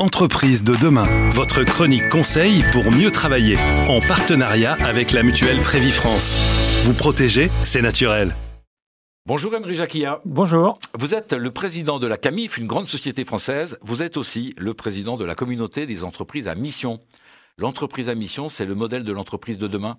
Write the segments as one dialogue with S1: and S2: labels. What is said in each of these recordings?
S1: Entreprise de demain, votre chronique conseil pour mieux travailler, en partenariat avec la mutuelle Prévifrance. Vous protéger, c'est naturel.
S2: Bonjour Emery Jacquia.
S3: Bonjour.
S2: Vous êtes le président de la CAMIF, une grande société française. Vous êtes aussi le président de la communauté des entreprises à mission. L'entreprise à mission, c'est le modèle de l'entreprise de demain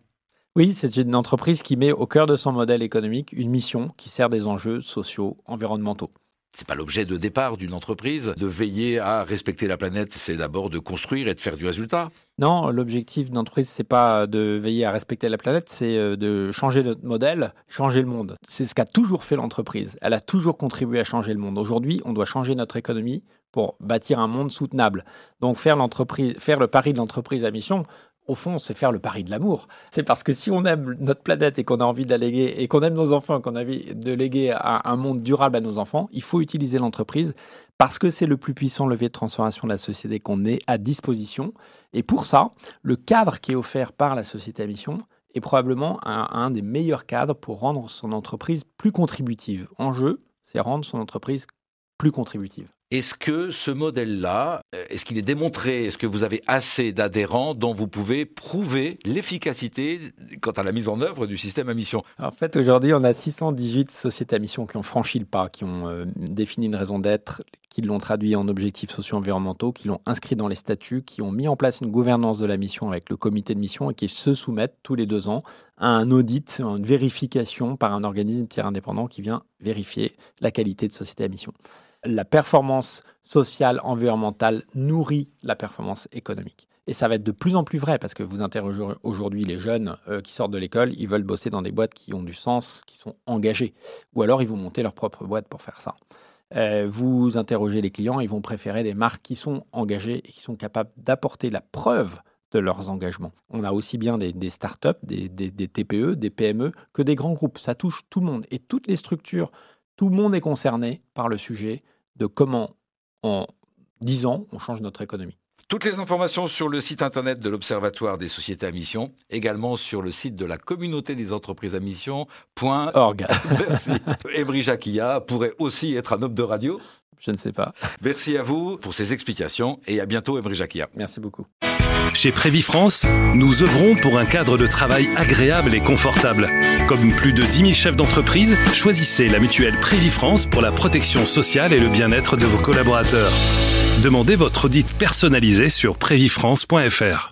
S3: Oui, c'est une entreprise qui met au cœur de son modèle économique une mission qui sert des enjeux sociaux, environnementaux.
S2: C'est pas l'objet de départ d'une entreprise de veiller à respecter la planète, c'est d'abord de construire et de faire du résultat.
S3: Non, l'objectif d'une entreprise, c'est pas de veiller à respecter la planète, c'est euh, de changer notre modèle, changer le monde. C'est ce qu'a toujours fait l'entreprise. Elle a toujours contribué à changer le monde. Aujourd'hui, on doit changer notre économie pour bâtir un monde soutenable. Donc faire l'entreprise, faire le pari de l'entreprise à mission, au fond, c'est faire le pari de l'amour. C'est parce que si on aime notre planète et qu'on a envie de la léguer, et qu'on aime nos enfants, qu'on a envie de léguer un monde durable à nos enfants, il faut utiliser l'entreprise parce que c'est le plus puissant levier de transformation de la société qu'on ait à disposition. Et pour ça, le cadre qui est offert par la société à mission est probablement un, un des meilleurs cadres pour rendre son entreprise plus contributive. En jeu, c'est rendre son entreprise plus contributive.
S2: Est-ce que ce modèle-là, euh, est-ce qu'il est démontré? Est-ce que vous avez assez d'adhérents dont vous pouvez prouver l'efficacité quant à la mise en œuvre du système à mission?
S3: En fait, aujourd'hui, on a 618 sociétés à mission qui ont franchi le pas, qui ont euh, défini une raison d'être, qui l'ont traduit en objectifs socio-environnementaux, qui l'ont inscrit dans les statuts, qui ont mis en place une gouvernance de la mission avec le comité de mission et qui se soumettent tous les deux ans à un audit, à une vérification par un organisme tiers indépendant qui vient vérifier la qualité de société à mission la performance sociale, environnementale nourrit la performance économique. Et ça va être de plus en plus vrai parce que vous interrogez aujourd'hui les jeunes euh, qui sortent de l'école, ils veulent bosser dans des boîtes qui ont du sens, qui sont engagées. Ou alors ils vont monter leur propre boîte pour faire ça. Euh, vous interrogez les clients, ils vont préférer des marques qui sont engagées et qui sont capables d'apporter la preuve de leurs engagements. On a aussi bien des, startups, des, des, TPE, des PME, que des grands groupes. Ça touche tout le monde. Et toutes les structures, tout le monde est concerné par le sujet de comment, en 10 ans, on change notre économie.
S2: Toutes les informations sur le site internet de l'Observatoire des sociétés à mission, également sur le site de la communauté des entreprises à mission.
S3: Org.
S2: Merci. Ebri Jacquia pourrait aussi être un homme de radio.
S3: Je ne sais pas.
S2: Merci à vous pour ces explications et à bientôt, Ebri Jacquia.
S3: Merci beaucoup.
S1: Chez Prévifrance, nous œuvrons pour un cadre de travail agréable et confortable. Comme plus de 10 000 chefs d'entreprise, choisissez la mutuelle Prévifrance pour la protection sociale et le bien-être de vos collaborateurs. Demandez votre audit personnalisé sur prévifrance.fr.